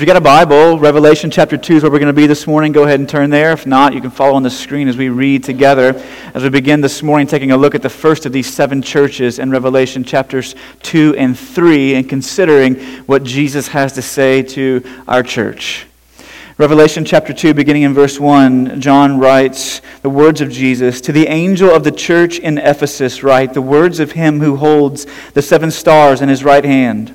If you got a Bible, Revelation chapter 2 is where we're going to be this morning. Go ahead and turn there. If not, you can follow on the screen as we read together. As we begin this morning, taking a look at the first of these seven churches in Revelation chapters 2 and 3 and considering what Jesus has to say to our church. Revelation chapter 2, beginning in verse 1, John writes the words of Jesus To the angel of the church in Ephesus, write the words of him who holds the seven stars in his right hand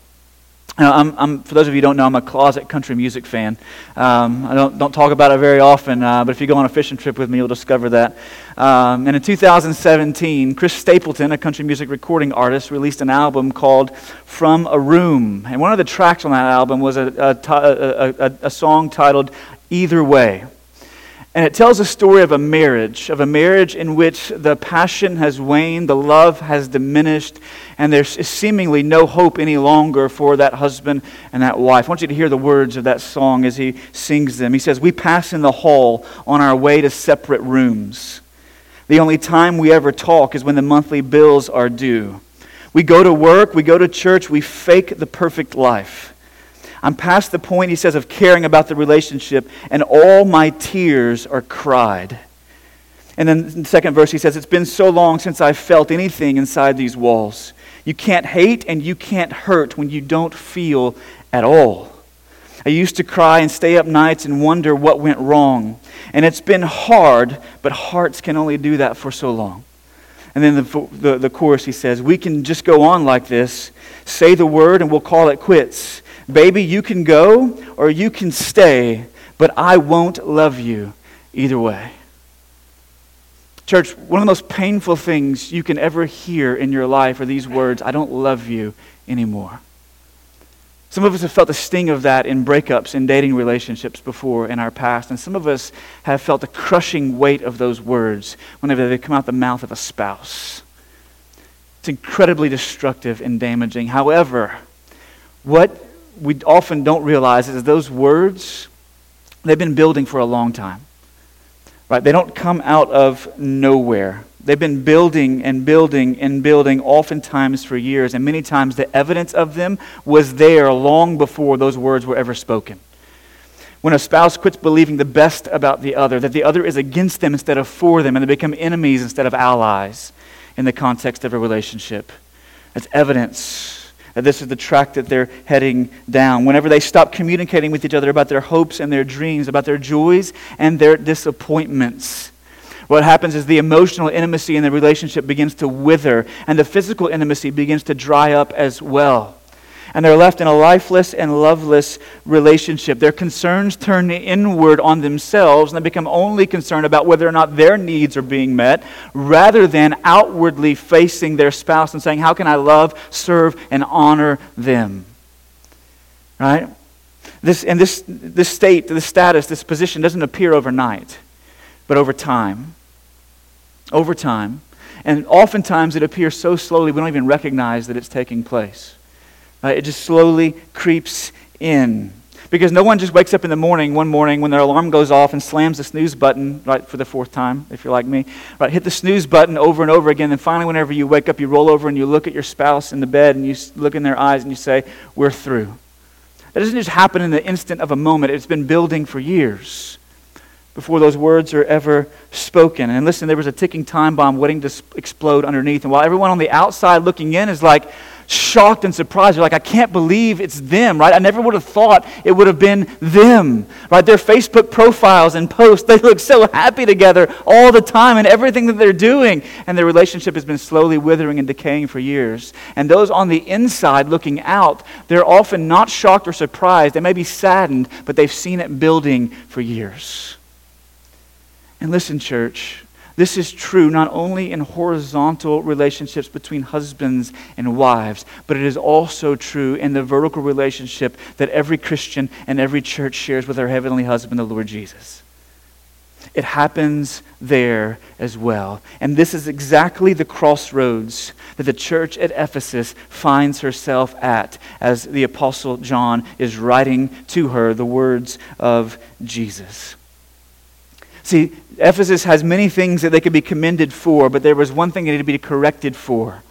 I'm, I'm, for those of you who don't know, I'm a closet country music fan. Um, I don't, don't talk about it very often, uh, but if you go on a fishing trip with me, you'll discover that. Um, and in 2017, Chris Stapleton, a country music recording artist, released an album called From a Room. And one of the tracks on that album was a, a, a, a song titled Either Way. And it tells a story of a marriage, of a marriage in which the passion has waned, the love has diminished, and there's seemingly no hope any longer for that husband and that wife. I want you to hear the words of that song as he sings them. He says, We pass in the hall on our way to separate rooms. The only time we ever talk is when the monthly bills are due. We go to work, we go to church, we fake the perfect life. I'm past the point, he says, of caring about the relationship, and all my tears are cried. And then in the second verse, he says, It's been so long since I've felt anything inside these walls. You can't hate and you can't hurt when you don't feel at all. I used to cry and stay up nights and wonder what went wrong. And it's been hard, but hearts can only do that for so long. And then the, the, the chorus, he says, We can just go on like this, say the word, and we'll call it quits. Baby, you can go or you can stay, but I won't love you either way. Church, one of the most painful things you can ever hear in your life are these words I don't love you anymore. Some of us have felt the sting of that in breakups in dating relationships before in our past, and some of us have felt the crushing weight of those words whenever they come out the mouth of a spouse. It's incredibly destructive and damaging. However, what we often don't realize is those words, they've been building for a long time. Right? They don't come out of nowhere. They've been building and building and building oftentimes for years, and many times the evidence of them was there long before those words were ever spoken. When a spouse quits believing the best about the other, that the other is against them instead of for them, and they become enemies instead of allies in the context of a relationship, that's evidence this is the track that they're heading down. Whenever they stop communicating with each other about their hopes and their dreams, about their joys and their disappointments, what happens is the emotional intimacy in the relationship begins to wither, and the physical intimacy begins to dry up as well and they're left in a lifeless and loveless relationship. Their concerns turn inward on themselves, and they become only concerned about whether or not their needs are being met, rather than outwardly facing their spouse and saying, How can I love, serve, and honor them? Right? This, and this, this state, this status, this position doesn't appear overnight, but over time. Over time. And oftentimes it appears so slowly we don't even recognize that it's taking place. Uh, it just slowly creeps in. Because no one just wakes up in the morning, one morning, when their alarm goes off and slams the snooze button, right, for the fourth time, if you're like me, right, hit the snooze button over and over again. And finally, whenever you wake up, you roll over and you look at your spouse in the bed and you look in their eyes and you say, We're through. That doesn't just happen in the instant of a moment, it's been building for years before those words are ever spoken. And listen, there was a ticking time bomb waiting to explode underneath. And while everyone on the outside looking in is like, shocked and surprised. You're like, I can't believe it's them, right? I never would have thought it would have been them, right? Their Facebook profiles and posts, they look so happy together all the time and everything that they're doing. And their relationship has been slowly withering and decaying for years. And those on the inside looking out, they're often not shocked or surprised. They may be saddened, but they've seen it building for years. And listen, church, this is true not only in horizontal relationships between husbands and wives, but it is also true in the vertical relationship that every Christian and every church shares with our heavenly husband, the Lord Jesus. It happens there as well. And this is exactly the crossroads that the church at Ephesus finds herself at as the Apostle John is writing to her the words of Jesus. See, Ephesus has many things that they could be commended for, but there was one thing they needed to be corrected for.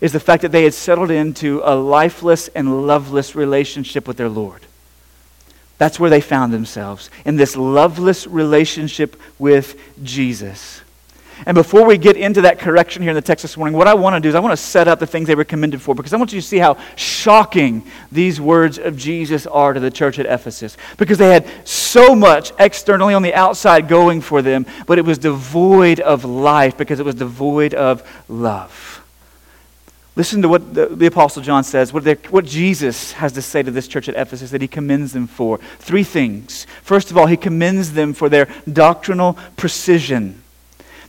Is the fact that they had settled into a lifeless and loveless relationship with their Lord. That's where they found themselves, in this loveless relationship with Jesus. And before we get into that correction here in the text this morning, what I want to do is I want to set up the things they were commended for because I want you to see how shocking these words of Jesus are to the church at Ephesus. Because they had so much externally on the outside going for them, but it was devoid of life because it was devoid of love. Listen to what the, the Apostle John says, what, what Jesus has to say to this church at Ephesus that he commends them for. Three things. First of all, he commends them for their doctrinal precision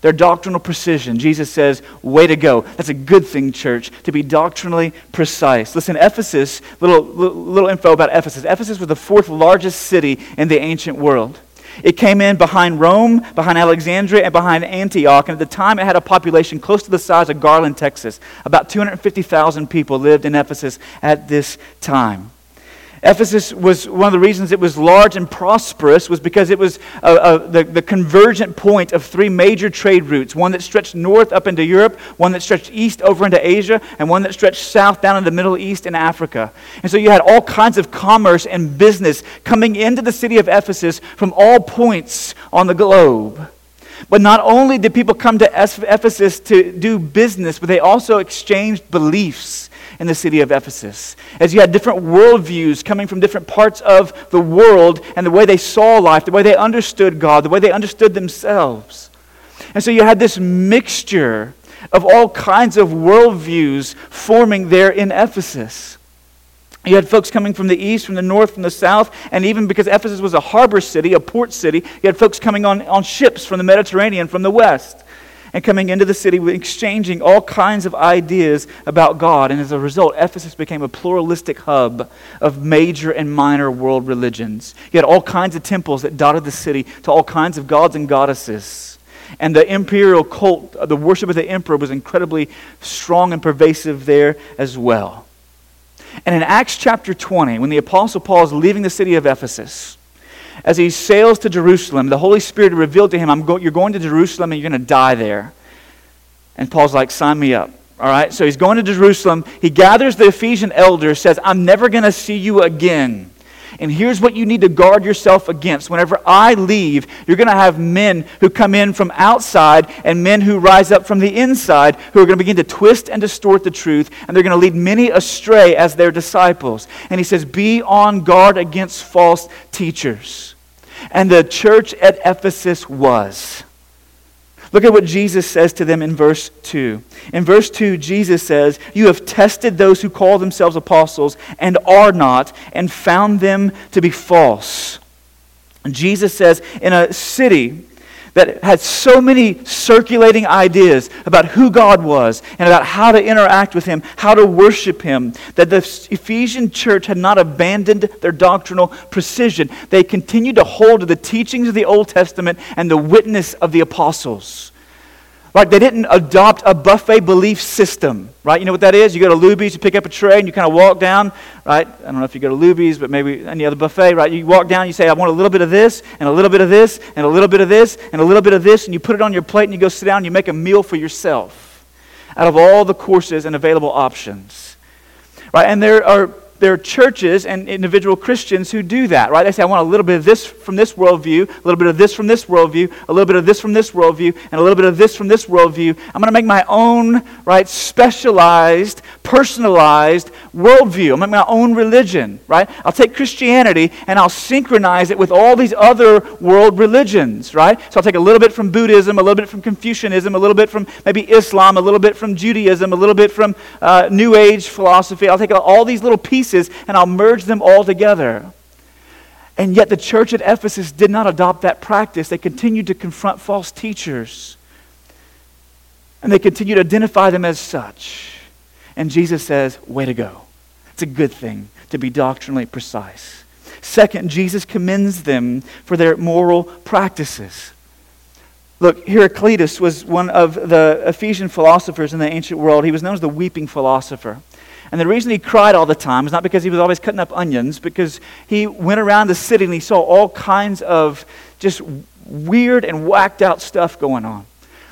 their doctrinal precision. Jesus says, way to go. That's a good thing, church, to be doctrinally precise. Listen, Ephesus, little, little info about Ephesus. Ephesus was the fourth largest city in the ancient world. It came in behind Rome, behind Alexandria, and behind Antioch. And at the time, it had a population close to the size of Garland, Texas. About 250,000 people lived in Ephesus at this time. Ephesus was one of the reasons it was large and prosperous was because it was a, a, the, the convergent point of three major trade routes one that stretched north up into Europe, one that stretched east over into Asia, and one that stretched south down into the Middle East and Africa. And so you had all kinds of commerce and business coming into the city of Ephesus from all points on the globe. But not only did people come to Ephesus to do business, but they also exchanged beliefs in the city of Ephesus. As you had different worldviews coming from different parts of the world and the way they saw life, the way they understood God, the way they understood themselves. And so you had this mixture of all kinds of worldviews forming there in Ephesus. You had folks coming from the east, from the north, from the south, and even because Ephesus was a harbor city, a port city, you had folks coming on, on ships from the Mediterranean, from the west and coming into the city, exchanging all kinds of ideas about God. And as a result, Ephesus became a pluralistic hub of major and minor world religions. You had all kinds of temples that dotted the city to all kinds of gods and goddesses. And the imperial cult, the worship of the emperor, was incredibly strong and pervasive there as well. And in Acts chapter 20, when the Apostle Paul is leaving the city of Ephesus, as he sails to Jerusalem, the Holy Spirit revealed to him, go- You're going to Jerusalem and you're going to die there. And Paul's like, Sign me up. All right, so he's going to Jerusalem. He gathers the Ephesian elders, says, I'm never going to see you again. And here's what you need to guard yourself against. Whenever I leave, you're going to have men who come in from outside and men who rise up from the inside who are going to begin to twist and distort the truth, and they're going to lead many astray as their disciples. And he says, Be on guard against false teachers. And the church at Ephesus was. Look at what Jesus says to them in verse 2. In verse 2, Jesus says, You have tested those who call themselves apostles and are not, and found them to be false. And Jesus says, In a city that had so many circulating ideas about who God was and about how to interact with Him, how to worship Him, that the Ephesian church had not abandoned their doctrinal precision. They continued to hold to the teachings of the Old Testament and the witness of the apostles. Like they didn't adopt a buffet belief system, right? You know what that is? You go to Luby's, you pick up a tray, and you kind of walk down, right? I don't know if you go to Luby's, but maybe any other buffet, right? You walk down, you say, I want a little bit of this, and a little bit of this, and a little bit of this, and a little bit of this, and you put it on your plate, and you go sit down, and you make a meal for yourself out of all the courses and available options, right? And there are there are churches and individual Christians who do that, right? They say, I want a little bit of this from this worldview, a little bit of this from this worldview, a little bit of this from this worldview, and a little bit of this from this worldview. I'm going to make my own, right, specialized, personalized worldview. I'm my own religion, right? I'll take Christianity and I'll synchronize it with all these other world religions, right? So I'll take a little bit from Buddhism, a little bit from Confucianism, a little bit from maybe Islam, a little bit from Judaism, a little bit from uh, New Age philosophy. I'll take all these little pieces and I'll merge them all together. And yet the church at Ephesus did not adopt that practice. They continued to confront false teachers. And they continued to identify them as such. And Jesus says, way to go. It's a good thing to be doctrinally precise. Second, Jesus commends them for their moral practices. Look, Heraclitus was one of the Ephesian philosophers in the ancient world. He was known as the weeping philosopher. And the reason he cried all the time is not because he was always cutting up onions, because he went around the city and he saw all kinds of just weird and whacked out stuff going on.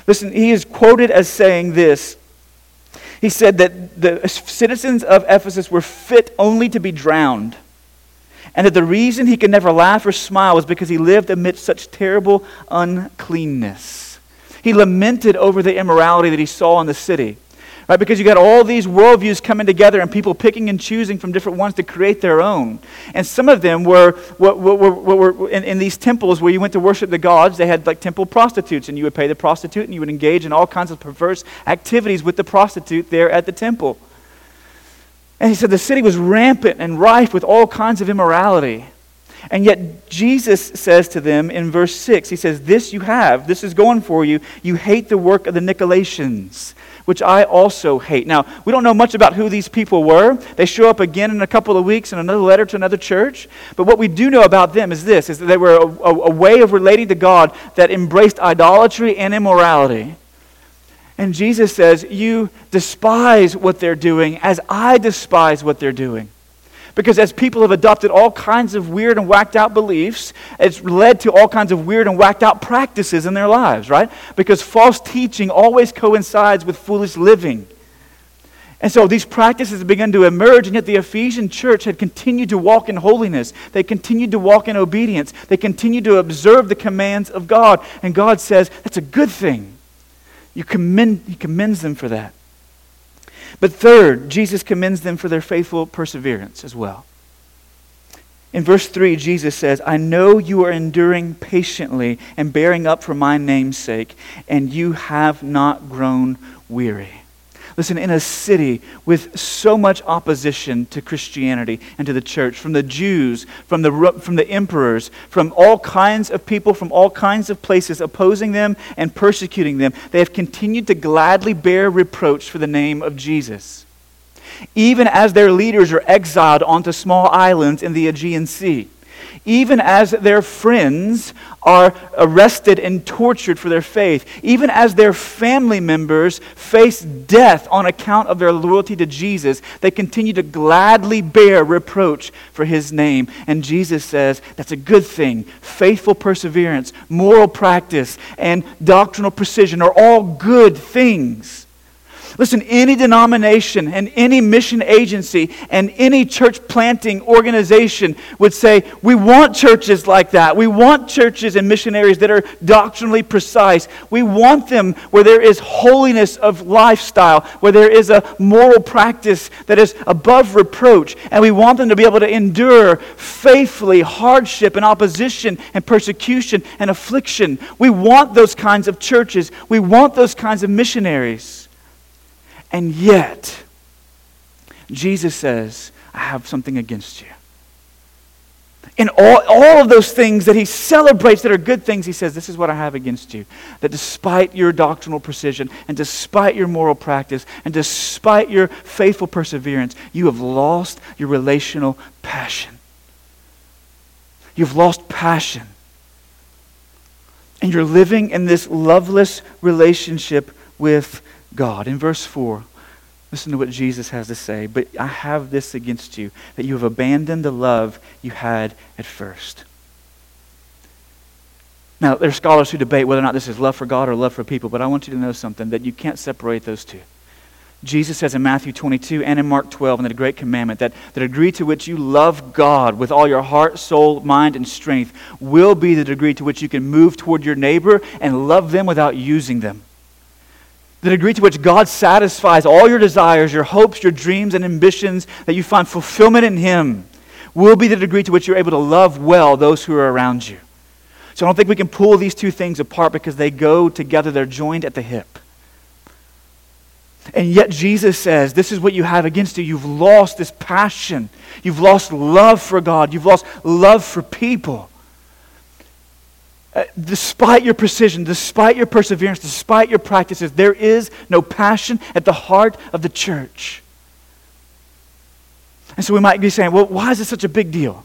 Listen, he is quoted as saying this. He said that the citizens of Ephesus were fit only to be drowned, and that the reason he could never laugh or smile was because he lived amidst such terrible uncleanness. He lamented over the immorality that he saw in the city. Right? Because you got all these worldviews coming together and people picking and choosing from different ones to create their own. And some of them were, were, were, were in, in, these temples where you went to worship the gods, they had like temple prostitutes, and you would pay the prostitute and you would engage in all kinds of perverse activities with the prostitute there at the temple. And he said the city was rampant and rife with all kinds of immorality. And yet, Jesus says to them in verse 6, He says, This you have, this is going for you. You hate the work of the Nicolaitans which I also hate. Now, we don't know much about who these people were. They show up again in a couple of weeks in another letter to another church. But what we do know about them is this, is that they were a, a, a way of relating to God that embraced idolatry and immorality. And Jesus says, You despise what they're doing as I despise what they're doing. Because as people have adopted all kinds of weird and whacked out beliefs, it's led to all kinds of weird and whacked out practices in their lives, right? Because false teaching always coincides with foolish living. And so these practices begun to emerge, and yet the Ephesian church had continued to walk in holiness. They continued to walk in obedience. They continued to observe the commands of God. And God says, that's a good thing. You commend, he commends them for that. But third, Jesus commends them for their faithful perseverance as well. In verse 3, Jesus says, I know you are enduring patiently and bearing up for my name's sake, and you have not grown weary. Listen, in a city with so much opposition to Christianity and to the church, from the Jews, from the, from the emperors, from all kinds of people, from all kinds of places opposing them and persecuting them, they have continued to gladly bear reproach for the name of Jesus. Even as their leaders are exiled onto small islands in the Aegean Sea even as their friends are arrested and tortured for their faith, even as their family members face death on account of their loyalty to Jesus, they continue to gladly bear reproach for his name. And Jesus says that's a good thing. Faithful perseverance, moral practice, and doctrinal precision are all good things. Listen, any denomination and any mission agency and any church planting organization would say, we want churches like that. We want churches and missionaries that are doctrinally precise. We want them where there is holiness of lifestyle, where there is a moral practice that is above reproach. And we want them to be able to endure faithfully hardship and opposition and persecution and affliction. We want those kinds of churches. We want those kinds of missionaries. And yet, Jesus says, I have something against you. In all, all of those things that he celebrates that are good things, he says, This is what I have against you. That despite your doctrinal precision, and despite your moral practice, and despite your faithful perseverance, you have lost your relational passion. You've lost passion. And you're living in this loveless relationship with God. In verse 4, listen to what Jesus has to say. But I have this against you, that you have abandoned the love you had at first. Now, there are scholars who debate whether or not this is love for God or love for people, but I want you to know something that you can't separate those two. Jesus says in Matthew 22 and in Mark 12 in the Great Commandment that the degree to which you love God with all your heart, soul, mind, and strength will be the degree to which you can move toward your neighbor and love them without using them. The degree to which God satisfies all your desires, your hopes, your dreams, and ambitions, that you find fulfillment in Him, will be the degree to which you're able to love well those who are around you. So I don't think we can pull these two things apart because they go together, they're joined at the hip. And yet Jesus says, This is what you have against you. You've lost this passion. You've lost love for God. You've lost love for people. Uh, despite your precision, despite your perseverance, despite your practices, there is no passion at the heart of the church. And so we might be saying, well, why is this such a big deal?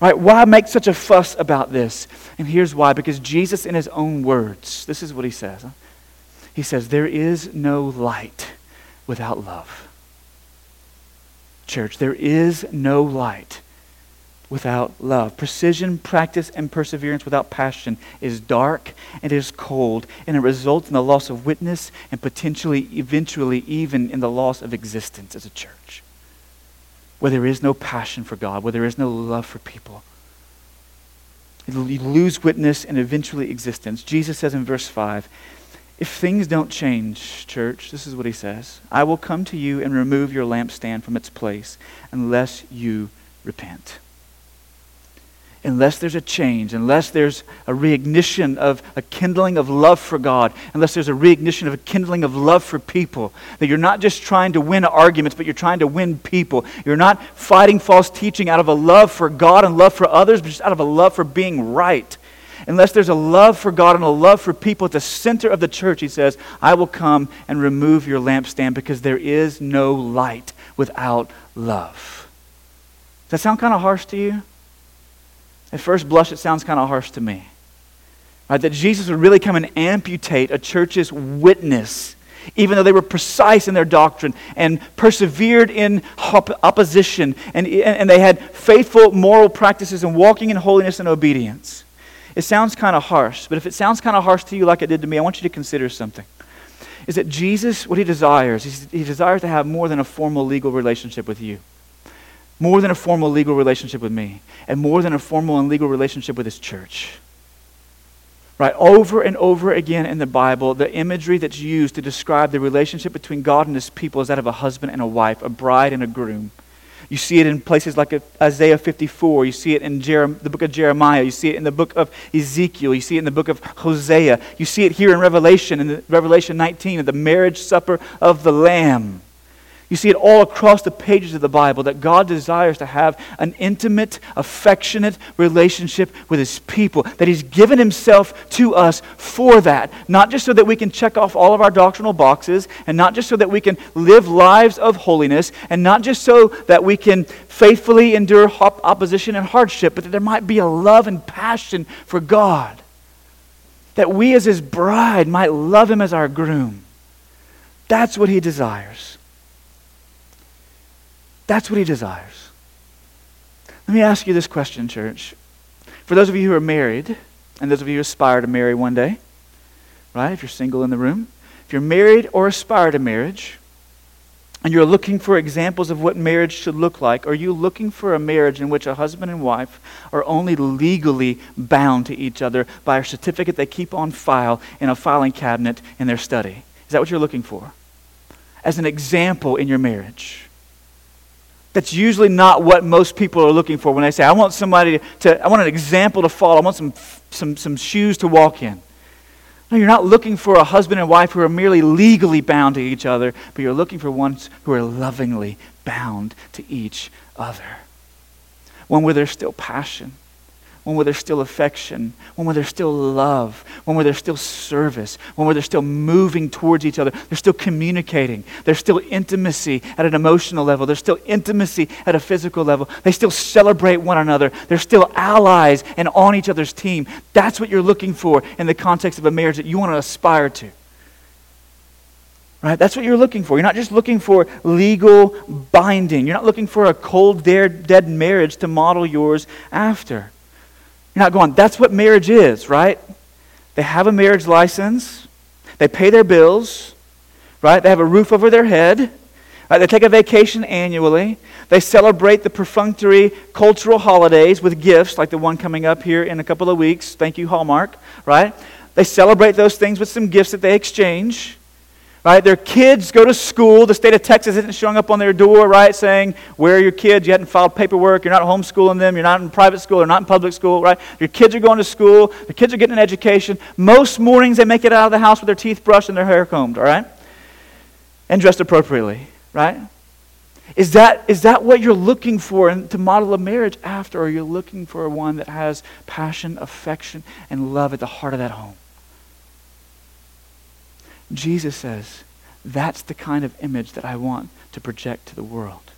Right? Why make such a fuss about this? And here's why because Jesus, in his own words, this is what he says. Huh? He says, There is no light without love. Church, there is no light without love. Precision, practice, and perseverance without passion is dark and is cold, and it results in the loss of witness and potentially, eventually, even in the loss of existence as a church. Where there is no passion for God, where there is no love for people. You lose witness and eventually existence. Jesus says in verse 5 if things don't change, church, this is what he says I will come to you and remove your lampstand from its place unless you repent unless there's a change, unless there's a reignition of a kindling of love for God, unless there's a reignition of a kindling of love for people, that you're not just trying to win arguments, but you're trying to win people. You're not fighting false teaching out of a love for God and love for others, but just out of a love for being right. Unless there's a love for God and a love for people at the center of the church, he says, I will come and remove your lampstand because there is no light without love. Does that sound kind of harsh to you? At first blush, it sounds kind of harsh to me. Right? That Jesus would really come and amputate a church's witness, even though they were precise in their doctrine and persevered in op- opposition and, and they had faithful moral practices and walking in holiness and obedience. It sounds kind of harsh, but if it sounds kind of harsh to you like it did to me, I want you to consider something. Is that Jesus, what he desires, he desires to have more than a formal legal relationship with you more than a formal legal relationship with me, and more than a formal and legal relationship with his church. Right? Over and over again in the Bible, the imagery that's used to describe the relationship between God and his people is that of a husband and a wife, a bride and a groom. You see it in places like Isaiah 54. You see it in Jerem- the book of Jeremiah. You see it in the book of Ezekiel. You see it in the book of Hosea. You see it here in Revelation, in Revelation 19, at the marriage supper of the Lamb. You see it all across the pages of the Bible that God desires to have an intimate, affectionate relationship with His people, that He's given Himself to us for that. Not just so that we can check off all of our doctrinal boxes, and not just so that we can live lives of holiness, and not just so that we can faithfully endure opposition and hardship, but that there might be a love and passion for God. That we as His bride might love Him as our groom. That's what He desires. That's what he desires. Let me ask you this question, church. For those of you who are married, and those of you who aspire to marry one day, right? If you're single in the room, if you're married or aspire to marriage, and you're looking for examples of what marriage should look like, are you looking for a marriage in which a husband and wife are only legally bound to each other by a certificate they keep on file in a filing cabinet in their study? Is that what you're looking for? As an example in your marriage. That's usually not what most people are looking for when they say, I want somebody to, I want an example to follow. I want some, some, some shoes to walk in. No, you're not looking for a husband and wife who are merely legally bound to each other, but you're looking for ones who are lovingly bound to each other. One where there's still passion, one where there's still affection, one where there's still love, one where there's still service, one where they're still moving towards each other. They're still communicating. There's still intimacy at an emotional level. There's still intimacy at a physical level. They still celebrate one another. They're still allies and on each other's team. That's what you're looking for in the context of a marriage that you want to aspire to. Right? That's what you're looking for. You're not just looking for legal binding. You're not looking for a cold, dead marriage to model yours after. You're not going, that's what marriage is, right? They have a marriage license, they pay their bills, right? They have a roof over their head. Right? They take a vacation annually. They celebrate the perfunctory cultural holidays with gifts, like the one coming up here in a couple of weeks. Thank you, Hallmark, right? They celebrate those things with some gifts that they exchange. Right? Their kids go to school. The state of Texas isn't showing up on their door, right, saying, Where are your kids? You hadn't filed paperwork. You're not homeschooling them. You're not in private school. They're not in public school, right? Your kids are going to school. The kids are getting an education. Most mornings they make it out of the house with their teeth brushed and their hair combed, all right? And dressed appropriately, right? Is that, is that what you're looking for to model a marriage after? Or are you looking for one that has passion, affection, and love at the heart of that home? Jesus says, that's the kind of image that I want to project to the world.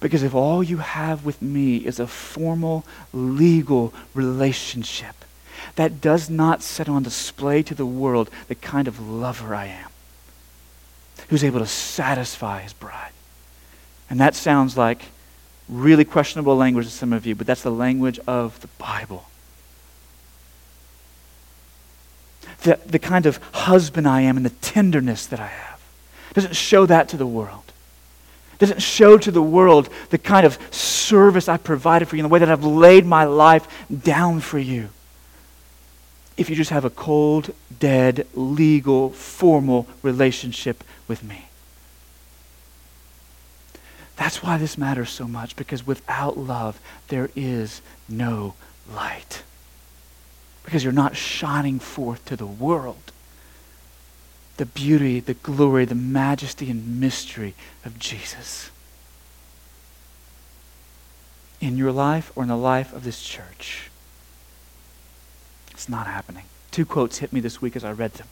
Because if all you have with me is a formal, legal relationship that does not set on display to the world the kind of lover I am, who's able to satisfy his bride. And that sounds like really questionable language to some of you, but that's the language of the Bible. The, the kind of husband I am and the tenderness that I have. Doesn't show that to the world. Doesn't show to the world the kind of service I've provided for you, in the way that I've laid my life down for you. If you just have a cold, dead, legal, formal relationship with me. That's why this matters so much, because without love, there is no light because you're not shining forth to the world the beauty, the glory, the majesty, and mystery of Jesus in your life or in the life of this church. It's not happening. Two quotes hit me this week as I read them.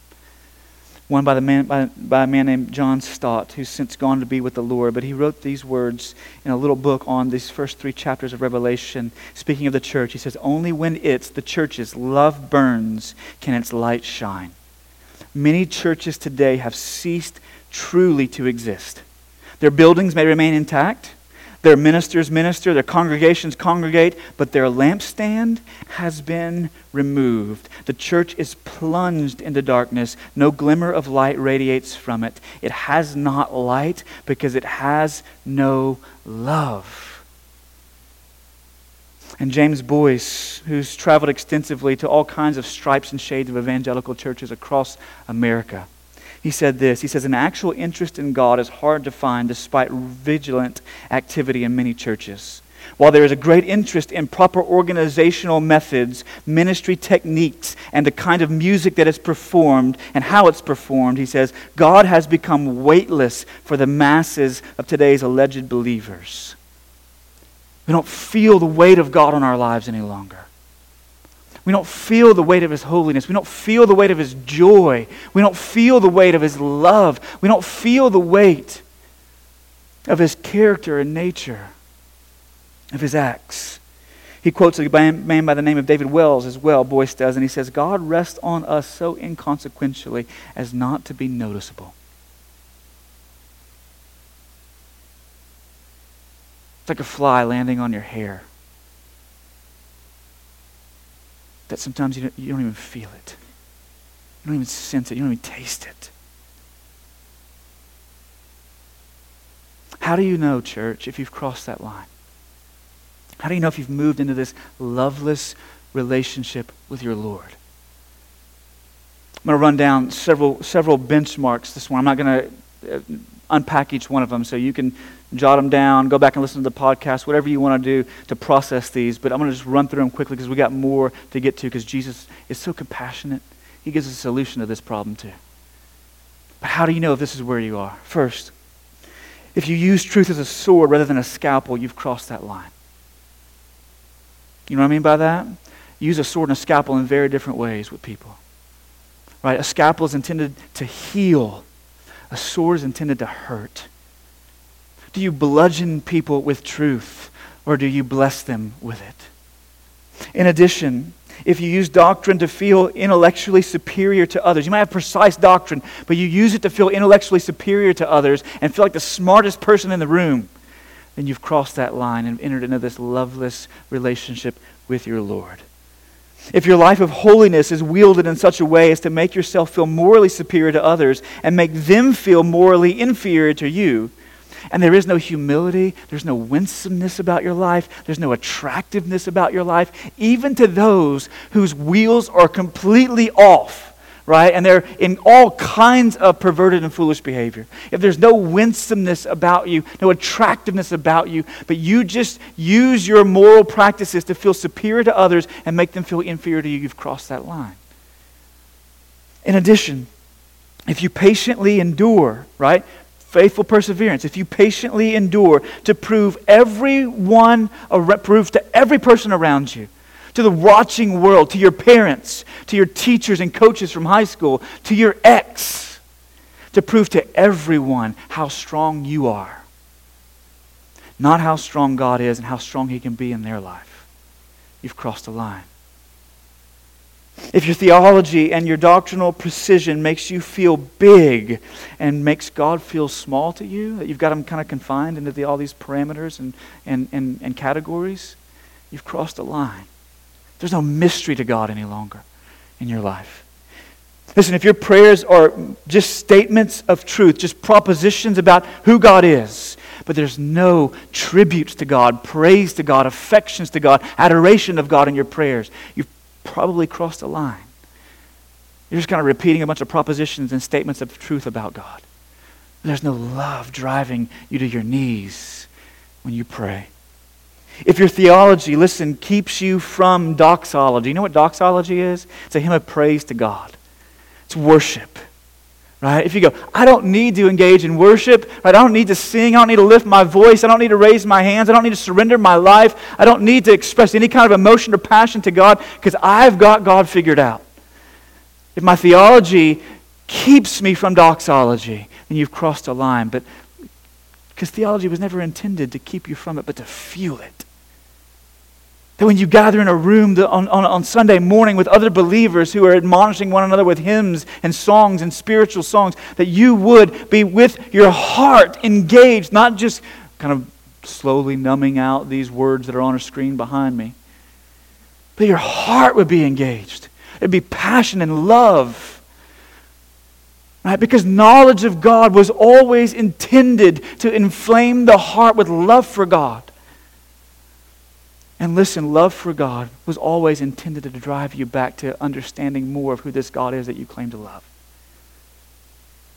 One by, the man, by, by a man named John Stott, who's since gone to be with the Lord. But he wrote these words in a little book on these first three chapters of Revelation. Speaking of the church, he says, Only when it's, the church's, love burns can its light shine. Many churches today have ceased truly to exist. Their buildings may remain intact, their ministers minister, their congregations congregate, but their lampstand has been removed. The church is plunged into darkness. No glimmer of light radiates from it. It has not light because it has no love. And James Boice, who's traveled extensively to all kinds of stripes and shades of evangelical churches across America, he said this He says, An actual interest in God is hard to find despite vigilant activity in many churches. While there is a great interest in proper organizational methods, ministry techniques, and the kind of music that is performed and how it's performed, he says, God has become weightless for the masses of today's alleged believers. We don't feel the weight of God on our lives any longer. We don't feel the weight of His holiness. We don't feel the weight of His joy. We don't feel the weight of His love. We don't feel the weight of His character and nature, of His acts. He quotes a man by the name of David Wells as well, Boice does, and he says, God rests on us so inconsequentially as not to be noticeable. It's like a fly landing on your hair. That sometimes you don't, you don't even feel it. You don't even sense it. You don't even taste it. How do you know, church, if you've crossed that line? How do you know if you've moved into this loveless relationship with your Lord? I'm going to run down several, several benchmarks this one. I'm not going to uh, unpack each one of them so you can jot them down, go back and listen to the podcast, whatever you want to do to process these. But I'm going to just run through them quickly because we got more to get to because Jesus is so compassionate. He gives a solution to this problem too. But how do you know if this is where you are? First, if you use truth as a sword rather than a scalpel, you've crossed that line. You know what I mean by that? use a sword and a scalpel in very different ways with people. Right? A scalpel is intended to heal. A sword is intended to hurt. Do you bludgeon people with truth or do you bless them with it? In addition, if you use doctrine to feel intellectually superior to others, you might have precise doctrine, but you use it to feel intellectually superior to others and feel like the smartest person in the room, then you've crossed that line and entered into this loveless relationship with your Lord. If your life of holiness is wielded in such a way as to make yourself feel morally superior to others and make them feel morally inferior to you, and there is no humility, there's no winsomeness about your life, there's no attractiveness about your life, even to those whose wheels are completely off, right? And they're in all kinds of perverted and foolish behavior. If there's no winsomeness about you, no attractiveness about you, but you just use your moral practices to feel superior to others and make them feel inferior to you, you've crossed that line. In addition, if you patiently endure, right? Faithful perseverance. If you patiently endure to prove everyone, prove to every person around you to the watching world, to your parents, to your teachers and coaches from high school, to your ex, to prove to everyone how strong you are. Not how strong God is and how strong He can be in their life. You've crossed a line. If your theology and your doctrinal precision makes you feel big and makes God feel small to you, that you've got Him kind of confined into the, all these parameters and, and, and, and categories, you've crossed a line. There's no mystery to God any longer in your life. Listen, if your prayers are just statements of truth, just propositions about who God is, but there's no tributes to God, praise to God, affections to God, adoration of God in your prayers, you've probably crossed a line. You're just kind of repeating a bunch of propositions and statements of truth about God. There's no love driving you to your knees when you pray. If your theology, listen, keeps you from doxology, you know what doxology is? It's a hymn of praise to God. It's worship. Right? If you go, I don't need to engage in worship, right? I don't need to sing, I don't need to lift my voice, I don't need to raise my hands, I don't need to surrender my life, I don't need to express any kind of emotion or passion to God because I've got God figured out. If my theology keeps me from doxology, then you've crossed a line. But because theology was never intended to keep you from it, but to fuel it. That when you gather in a room on, on, on, Sunday morning with other believers who are admonishing one another with hymns and songs and spiritual songs, that you would be with your heart engaged, not just kind of slowly numbing out these words that are on a screen behind me, but your heart would be engaged. It'd be passion and love. Right? Because knowledge of God was always intended to inflame the heart with love for God. And listen, love for God was always intended to drive you back to understanding more of who this God is that you claim to love.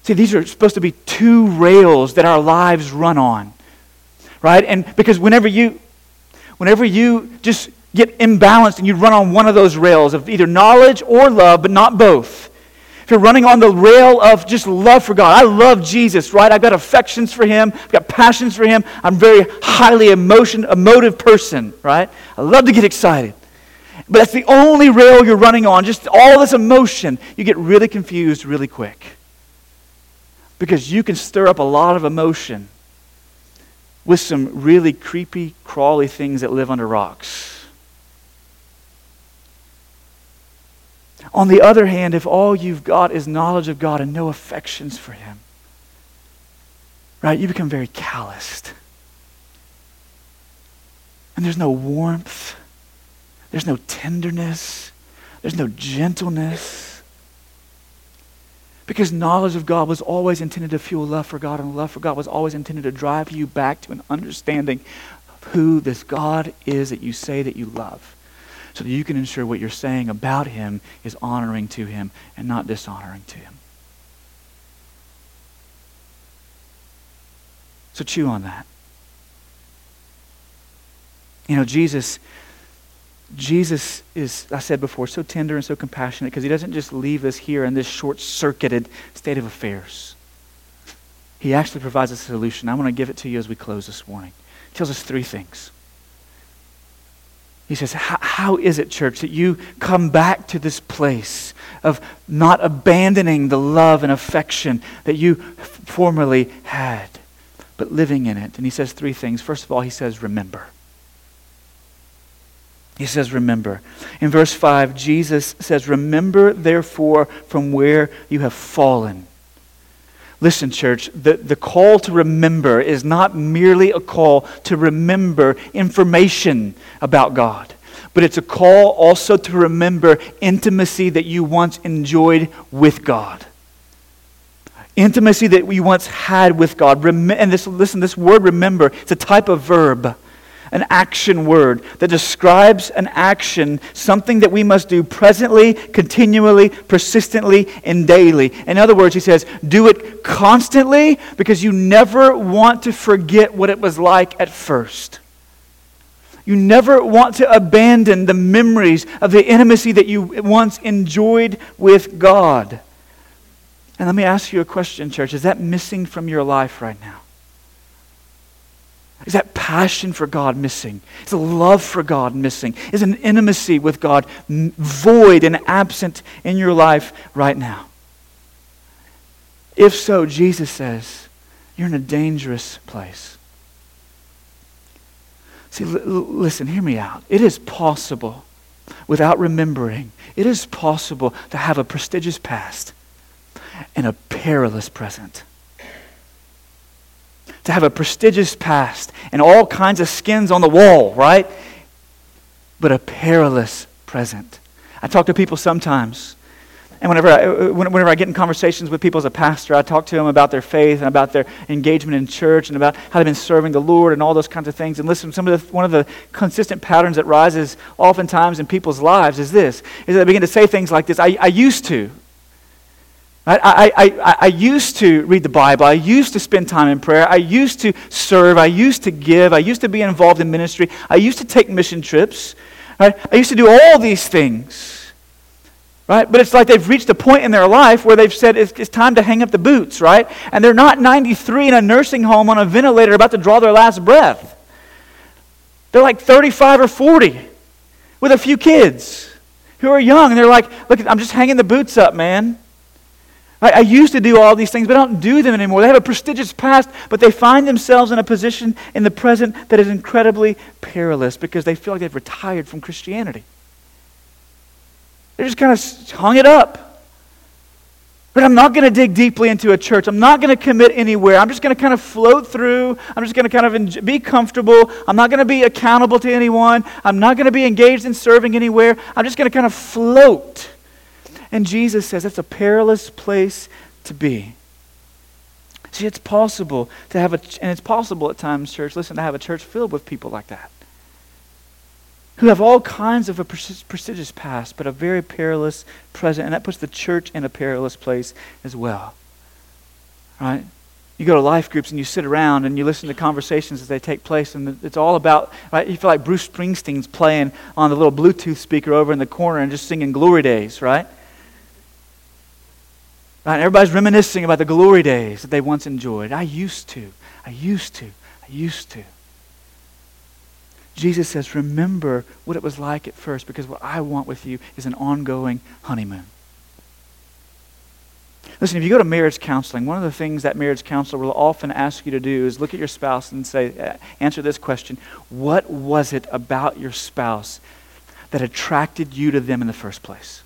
See, these are supposed to be two rails that our lives run on. Right? And because whenever you whenever you just get imbalanced and you run on one of those rails of either knowledge or love, but not both, you're running on the rail of just love for God. I love Jesus, right? I've got affections for him, I've got passions for him. I'm a very highly emotion, emotive person, right? I love to get excited. But that's the only rail you're running on, just all this emotion. You get really confused really quick. Because you can stir up a lot of emotion with some really creepy, crawly things that live under rocks. On the other hand, if all you've got is knowledge of God and no affections for Him, right, you become very calloused. And there's no warmth, there's no tenderness, there's no gentleness. Because knowledge of God was always intended to fuel love for God, and love for God was always intended to drive you back to an understanding of who this God is that you say that you love so that you can ensure what you're saying about him is honoring to him and not dishonoring to him. So chew on that. You know, Jesus Jesus is, I said before, so tender and so compassionate because he doesn't just leave us here in this short circuited state of affairs. He actually provides a solution. I want to give it to you as we close this morning. He tells us three things. He says, How is it, church, that you come back to this place of not abandoning the love and affection that you formerly had, but living in it? And he says three things. First of all, he says, Remember. He says, Remember. In verse 5, Jesus says, Remember, therefore, from where you have fallen. Listen, church, the, the call to remember is not merely a call to remember information about God, but it's a call also to remember intimacy that you once enjoyed with God. Intimacy that we once had with God. Rem- and this, listen, this word remember, it's a type of verb. An action word that describes an action, something that we must do presently, continually, persistently, and daily. In other words, he says, do it constantly because you never want to forget what it was like at first. You never want to abandon the memories of the intimacy that you once enjoyed with God. And let me ask you a question, church. Is that missing from your life right now? Is that passion for God missing? Is the love for God missing? Is an intimacy with God void and absent in your life right now? If so, Jesus says, you're in a dangerous place. See, l- listen, hear me out. It is possible, without remembering, it is possible to have a prestigious past and a perilous present to have a prestigious past and all kinds of skins on the wall, right? But a perilous present. I talk to people sometimes, and whenever I, whenever I get in conversations with people as a pastor, I talk to them about their faith and about their engagement in church and about how they've been serving the Lord and all those kinds of things. And listen, some of the, one of the consistent patterns that rises oftentimes in people's lives is this, is that they begin to say things like this, I, I used to. I, I, I, I, used to read the Bible. I used to spend time in prayer. I used to serve. I used to give. I used to be involved in ministry. I used to take mission trips. Right? I used to do all these things. Right? But it's like they've reached a point in their life where they've said it's, it's time to hang up the boots, right? And they're not 93 in a nursing home on a ventilator about to draw their last breath. They're like 35 or 40 with a few kids who are young. And they're like, look, I'm just hanging the boots up, man. I, I used to do all these things, but I don't do them anymore. They have a prestigious past, but they find themselves in a position in the present that is incredibly perilous because they feel like they've retired from Christianity. They just kind of hung it up. But I'm not going to dig deeply into a church. I'm not going to commit anywhere. I'm just going to kind of float through. I'm just going to kind of be comfortable. I'm not going to be accountable to anyone. I'm not going to be engaged in serving anywhere. I'm just going to kind of float. And Jesus says that's a perilous place to be. See, it's possible to have a, and it's possible at times, church, listen, to have a church filled with people like that. Who have all kinds of a prestigious past, but a very perilous present. And that puts the church in a perilous place as well. Right? You go to life groups and you sit around and you listen to conversations as they take place, and it's all about, right? You feel like Bruce Springsteen's playing on the little Bluetooth speaker over in the corner and just singing Glory Days, right? Right? Everybody's reminiscing about the glory days that they once enjoyed. I used to. I used to. I used to. Jesus says, remember what it was like at first because what I want with you is an ongoing honeymoon. Listen, if you go to marriage counseling, one of the things that marriage counselor will often ask you to do is look at your spouse and say, uh, answer this question What was it about your spouse that attracted you to them in the first place?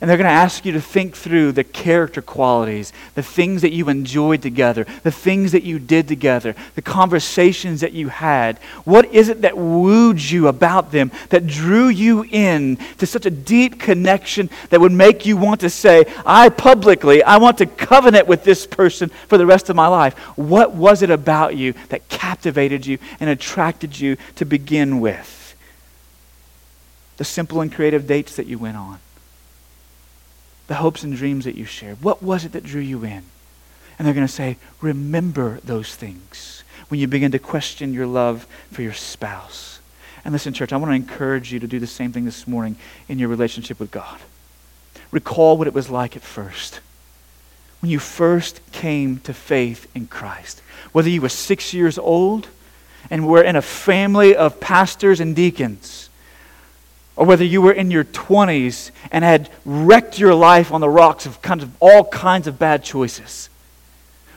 And they're going to ask you to think through the character qualities, the things that you enjoyed together, the things that you did together, the conversations that you had. What is it that wooed you about them, that drew you in to such a deep connection that would make you want to say, I publicly, I want to covenant with this person for the rest of my life? What was it about you that captivated you and attracted you to begin with? The simple and creative dates that you went on the hopes and dreams that you shared? What was it that drew you in? And they're going to say, remember those things when you begin to question your love for your spouse. And listen, church, I want to encourage you to do the same thing this morning in your relationship with God. Recall what it was like at first. When you first came to faith in Christ. Whether you were six years old and were in a family of pastors and deacons or whether you were in your 20s and had wrecked your life on the rocks of, kind of all kinds of bad choices.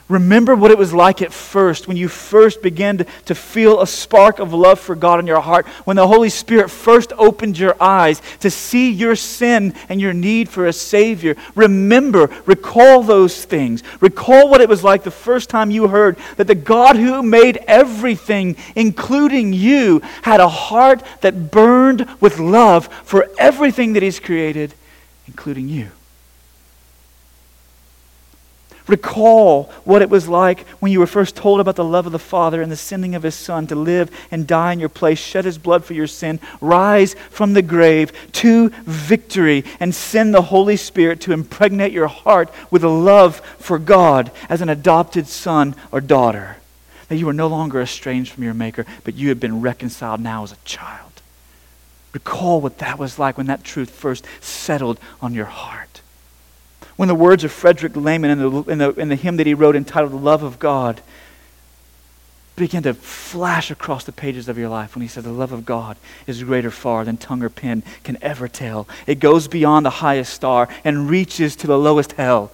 Remember what it was like at first when you first began to, to feel a spark of love for God in your heart, when the Holy Spirit first opened your eyes to see your sin and your need for a Savior. Remember, recall those things. Recall what it was like the first time you heard that the God who made everything, including you, had a heart that burned with love for everything that He's created, including you. Recall what it was like when you were first told about the love of the Father and the sending of His Son to live and die in your place, shed His blood for your sin, rise from the grave to victory, and send the Holy Spirit to impregnate your heart with a love for God as an adopted son or daughter. That you are no longer estranged from your Maker, but you have been reconciled now as a child. Recall what that was like when that truth first settled on your heart. When the words of Frederick Lehman in the, in the, in the hymn that he wrote entitled The Love of God began to flash across the pages of your life when he said, The love of God is greater far than tongue or pen can ever tell. It goes beyond the highest star and reaches to the lowest hell.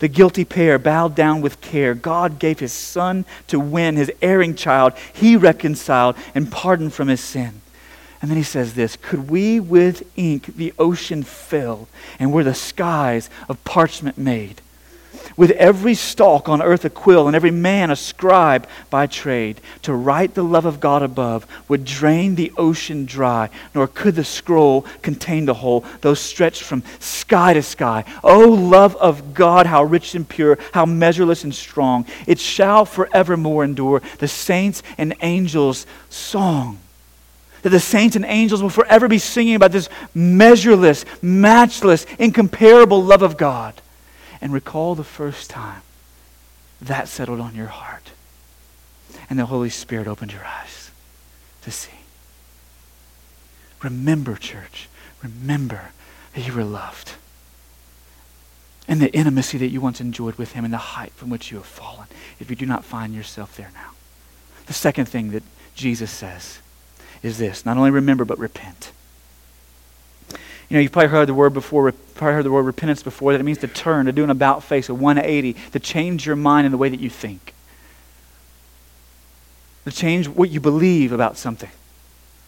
The guilty pair bowed down with care. God gave his son to win his erring child. He reconciled and pardoned from his sin. And then he says this Could we with ink the ocean fill, and were the skies of parchment made? With every stalk on earth a quill, and every man a scribe by trade, to write the love of God above would drain the ocean dry, nor could the scroll contain the whole, though stretched from sky to sky. O love of God, how rich and pure, how measureless and strong! It shall forevermore endure the saints' and angels' song that the saints and angels will forever be singing about this measureless, matchless, incomparable love of God. And recall the first time that settled on your heart. And the Holy Spirit opened your eyes to see. Remember, church, remember that you were loved. And the intimacy that you once enjoyed with Him and the height from which you have fallen, if you do not find yourself there now. The second thing that Jesus says is this not only remember, but repent. You know, you've probably heard the word before, probably heard the word repentance before, that it means to turn, to do an about face, a 180, to change your mind in the way that you think, to change what you believe about something,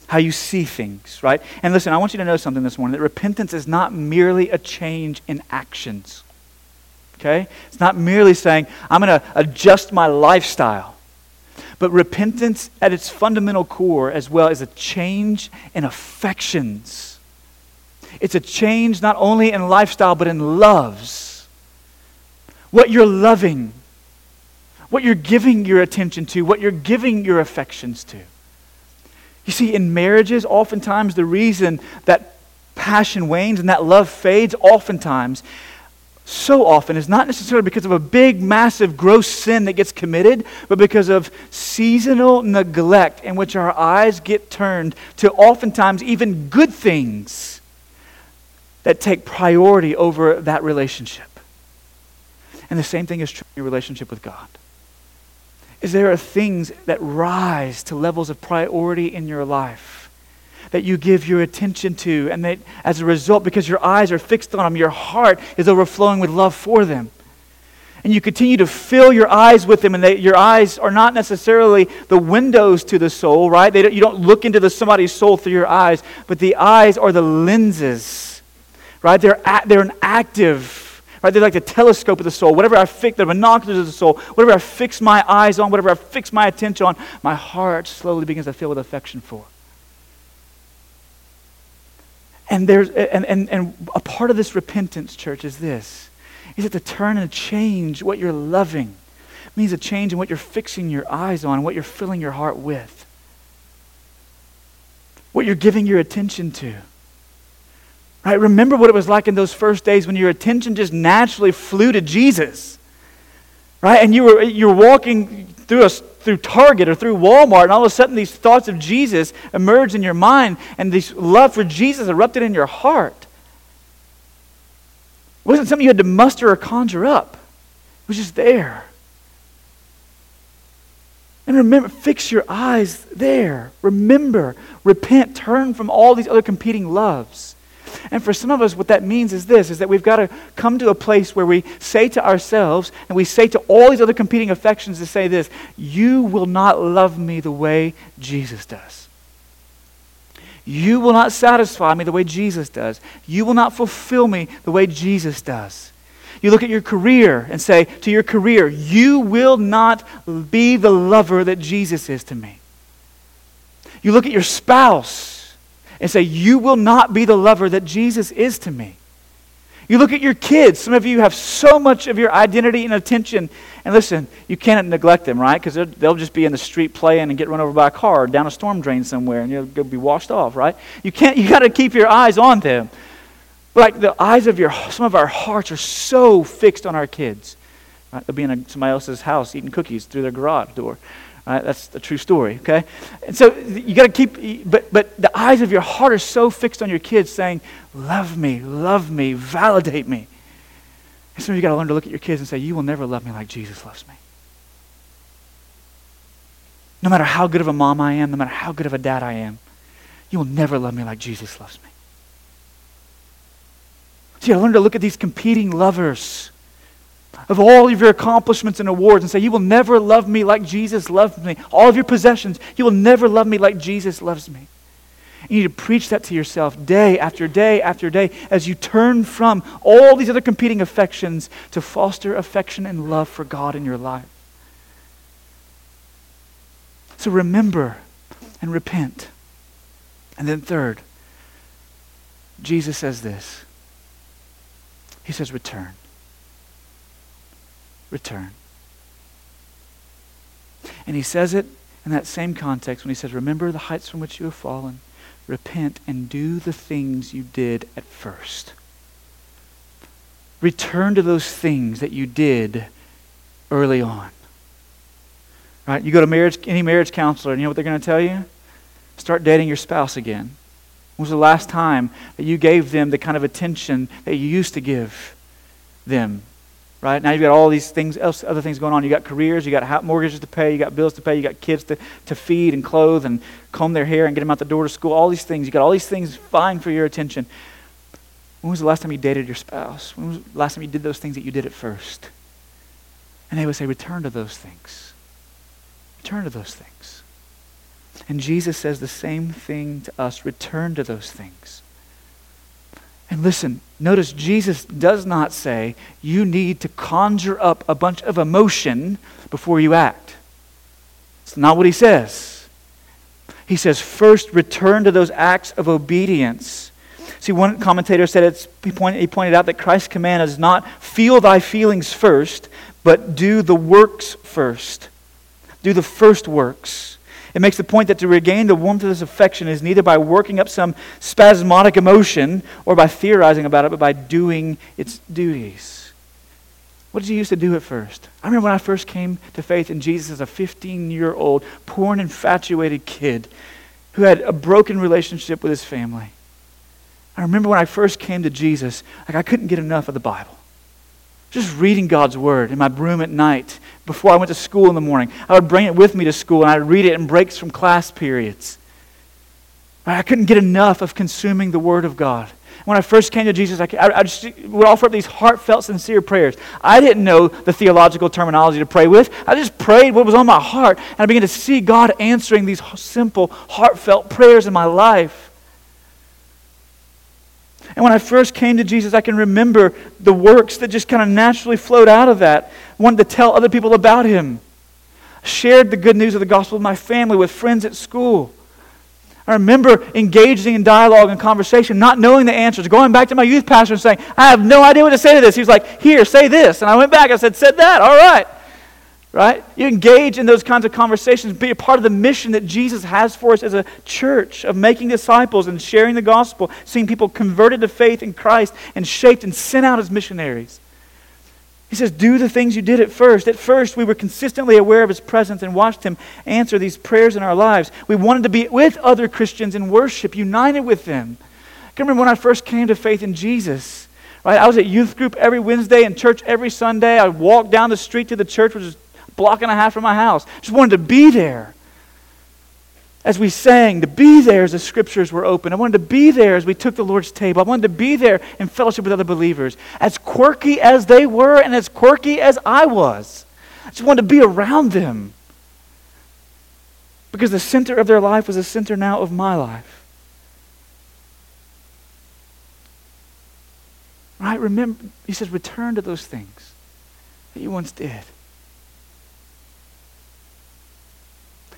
how you see things, right? And listen, I want you to know something this morning that repentance is not merely a change in actions. Okay? It's not merely saying, I'm going to adjust my lifestyle. But repentance at its fundamental core, as well, is a change in affections. It's a change not only in lifestyle, but in loves. What you're loving, what you're giving your attention to, what you're giving your affections to. You see, in marriages, oftentimes the reason that passion wanes and that love fades, oftentimes, so often is not necessarily because of a big, massive, gross sin that gets committed, but because of seasonal neglect in which our eyes get turned to oftentimes even good things that take priority over that relationship. And the same thing is true in your relationship with God. Is there are things that rise to levels of priority in your life that you give your attention to, and that as a result, because your eyes are fixed on them, your heart is overflowing with love for them. And you continue to fill your eyes with them, and your eyes are not necessarily the windows to the soul, right? Don't, you don't look into the, somebody's soul through your eyes, but the eyes are the lenses, right? They're, they're an active Right? They're like the telescope of the soul. Whatever I fix, the binoculars of the soul, whatever I fix my eyes on, whatever I fix my attention on, my heart slowly begins to fill with affection for. And, there's, and, and, and a part of this repentance, church, is this is it to turn and change what you're loving. It means a change in what you're fixing your eyes on, what you're filling your heart with, what you're giving your attention to. Right? Remember what it was like in those first days when your attention just naturally flew to Jesus. Right? And you were, you were walking through a through Target or through Walmart, and all of a sudden these thoughts of Jesus emerge in your mind, and this love for Jesus erupted in your heart. It wasn't something you had to muster or conjure up, it was just there. And remember, fix your eyes there. Remember, repent, turn from all these other competing loves. And for some of us, what that means is this is that we've got to come to a place where we say to ourselves and we say to all these other competing affections to say this You will not love me the way Jesus does. You will not satisfy me the way Jesus does. You will not fulfill me the way Jesus does. You look at your career and say to your career, You will not be the lover that Jesus is to me. You look at your spouse and say, You will not be the lover that Jesus is to me. You look at your kids. Some of you have so much of your identity and attention. And listen, you can't neglect them, right? Because they'll just be in the street playing and get run over by a car or down a storm drain somewhere and you'll be washed off, right? You can't, you got to keep your eyes on them. Like the eyes of your, some of our hearts are so fixed on our kids. Right? They'll be in a, somebody else's house eating cookies through their garage door. That's a true story, okay? And so you got to keep, but, but the eyes of your heart are so fixed on your kids saying, Love me, love me, validate me. And so you got to learn to look at your kids and say, You will never love me like Jesus loves me. No matter how good of a mom I am, no matter how good of a dad I am, you will never love me like Jesus loves me. So you got to learn to look at these competing lovers of all of your accomplishments and awards and say, You will never love me like Jesus loved me. All of your possessions, you will never love me like Jesus loves me. You need to preach that to yourself day after day after day as you turn from all these other competing affections to foster affection and love for God in your life. So remember and repent. And then, third, Jesus says this He says, Return return. And he says it in that same context when he says, Remember the heights from which you have fallen, repent, and do the things you did at first. Return to those things that you did early on. Right? You go to marriage, any marriage counselor, and you know what they're going to tell you? Start dating your spouse again. When was the last time that you gave them the kind of attention that you used to give them right? Now you've got all these things, else, other things going on. You got careers, you got mortgages to pay, you got bills to pay, you got kids to, to feed and clothe and comb their hair and get them out the door to school. All these things. You got all these things vying for your attention. When was the last time you dated your spouse? When was the last time you did those things that you did at first? And they would say, return to those things. Return to those things. And Jesus says the same thing to us return to those things. And listen, notice Jesus does not say you need to conjure up a bunch of emotion before you act. It's not what he says. He says, first return to those acts of obedience. See, one commentator said it's, he, pointed, he pointed out that Christ's command is not feel thy feelings first, but do the works first. Do the first works. It makes the point that to regain the warmth of this affection is neither by working up some spasmodic emotion or by theorizing about it, but by doing its duties. What did you used to do at first? I remember when I first came to faith in Jesus as a 15 year old, porn infatuated kid who had a broken relationship with his family. I remember when I first came to Jesus, like I couldn't get enough of the Bible. Just reading God's Word in my room at night before I went to school in the morning. I would bring it with me to school and I'd read it in breaks from class periods. I couldn't get enough of consuming the Word of God. When I first came to Jesus, I, I just would offer up these heartfelt, sincere prayers. I didn't know the theological terminology to pray with. I just prayed what was on my heart, and I began to see God answering these simple, heartfelt prayers in my life. And when I first came to Jesus, I can remember the works that just kind of naturally flowed out of that. I wanted to tell other people about him. I shared the good news of the gospel with my family, with friends at school. I remember engaging in dialogue and conversation, not knowing the answers, going back to my youth pastor and saying, I have no idea what to say to this. He was like, Here, say this. And I went back, I said, Said that. All right right? You engage in those kinds of conversations, be a part of the mission that Jesus has for us as a church of making disciples and sharing the gospel, seeing people converted to faith in Christ and shaped and sent out as missionaries. He says, Do the things you did at first. At first, we were consistently aware of His presence and watched Him answer these prayers in our lives. We wanted to be with other Christians in worship, united with them. I can remember when I first came to faith in Jesus. Right? I was at youth group every Wednesday and church every Sunday. I walked down the street to the church, which was block and a half from my house. Just wanted to be there. As we sang, to be there as the scriptures were open. I wanted to be there as we took the Lord's table. I wanted to be there in fellowship with other believers. As quirky as they were and as quirky as I was. I just wanted to be around them. Because the center of their life was the center now of my life. Right? Remember, he says, return to those things that you once did.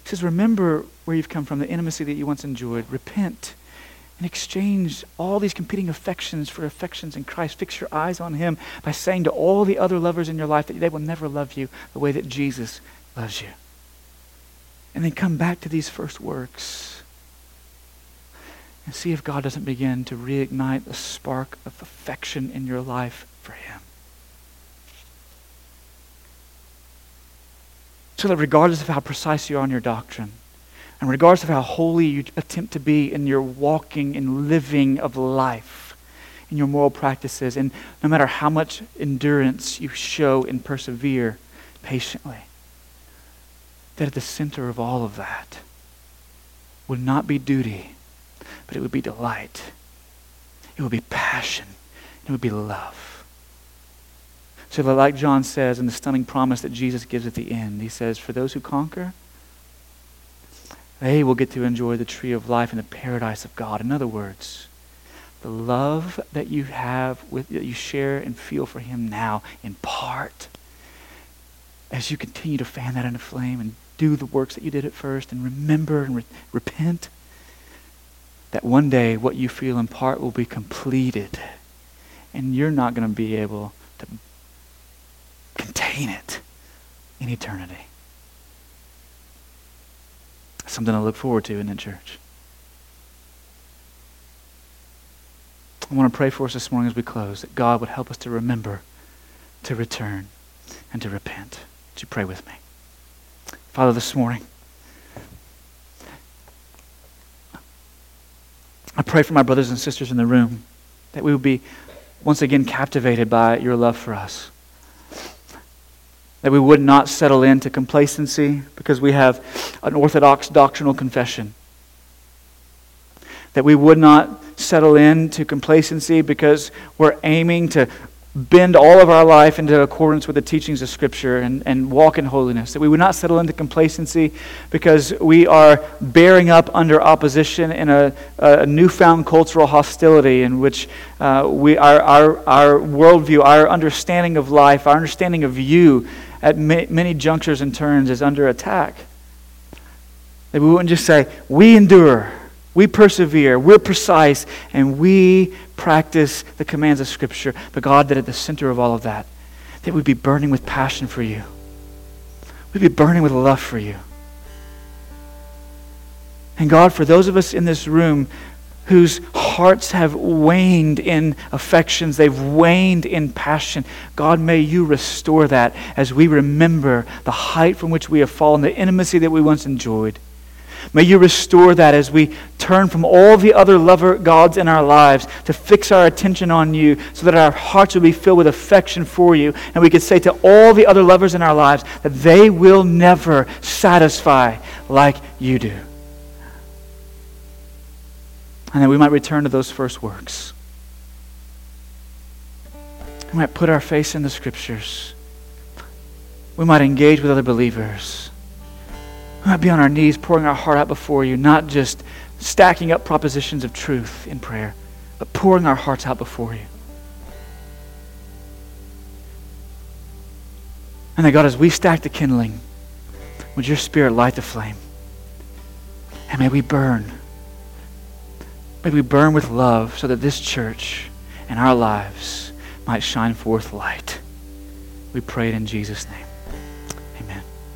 Says, Remember where you've come from, the intimacy that you once enjoyed. Repent and exchange all these competing affections for affections in Christ. Fix your eyes on Him by saying to all the other lovers in your life that they will never love you the way that Jesus loves you. And then come back to these first works and see if God doesn't begin to reignite the spark of affection in your life for Him. So that regardless of how precise you are in your doctrine, and regardless of how holy you attempt to be in your walking and living of life, in your moral practices, and no matter how much endurance you show and persevere patiently, that at the center of all of that would not be duty, but it would be delight. It would be passion. It would be love. So, like John says in the stunning promise that Jesus gives at the end, he says, For those who conquer, they will get to enjoy the tree of life and the paradise of God. In other words, the love that you have with that you share and feel for him now in part as you continue to fan that into flame and do the works that you did at first and remember and re- repent that one day what you feel in part will be completed and you're not going to be able contain it in eternity something to look forward to in the church. I want to pray for us this morning as we close that God would help us to remember, to return, and to repent. Would you pray with me? Father, this morning, I pray for my brothers and sisters in the room that we would be once again captivated by your love for us that we would not settle into complacency because we have an orthodox doctrinal confession. That we would not settle into complacency because we're aiming to bend all of our life into accordance with the teachings of Scripture and, and walk in holiness. That we would not settle into complacency because we are bearing up under opposition in a, a newfound cultural hostility in which uh, we, our, our, our worldview, our understanding of life, our understanding of you at many junctures and turns is under attack. That we wouldn't just say, we endure, we persevere, we're precise, and we practice the commands of Scripture. But God, that at the center of all of that, that we'd be burning with passion for you. We'd be burning with love for you. And God, for those of us in this room whose hearts have waned in affections, they've waned in passion. God, may you restore that as we remember the height from which we have fallen, the intimacy that we once enjoyed. May you restore that as we turn from all the other lover gods in our lives to fix our attention on you so that our hearts will be filled with affection for you. And we could say to all the other lovers in our lives that they will never satisfy like you do and that we might return to those first works. We might put our face in the scriptures. We might engage with other believers. We might be on our knees pouring our heart out before you, not just stacking up propositions of truth in prayer, but pouring our hearts out before you. And that God, as we stack the kindling, would your spirit light the flame? And may we burn May we burn with love so that this church and our lives might shine forth light. We pray it in Jesus' name.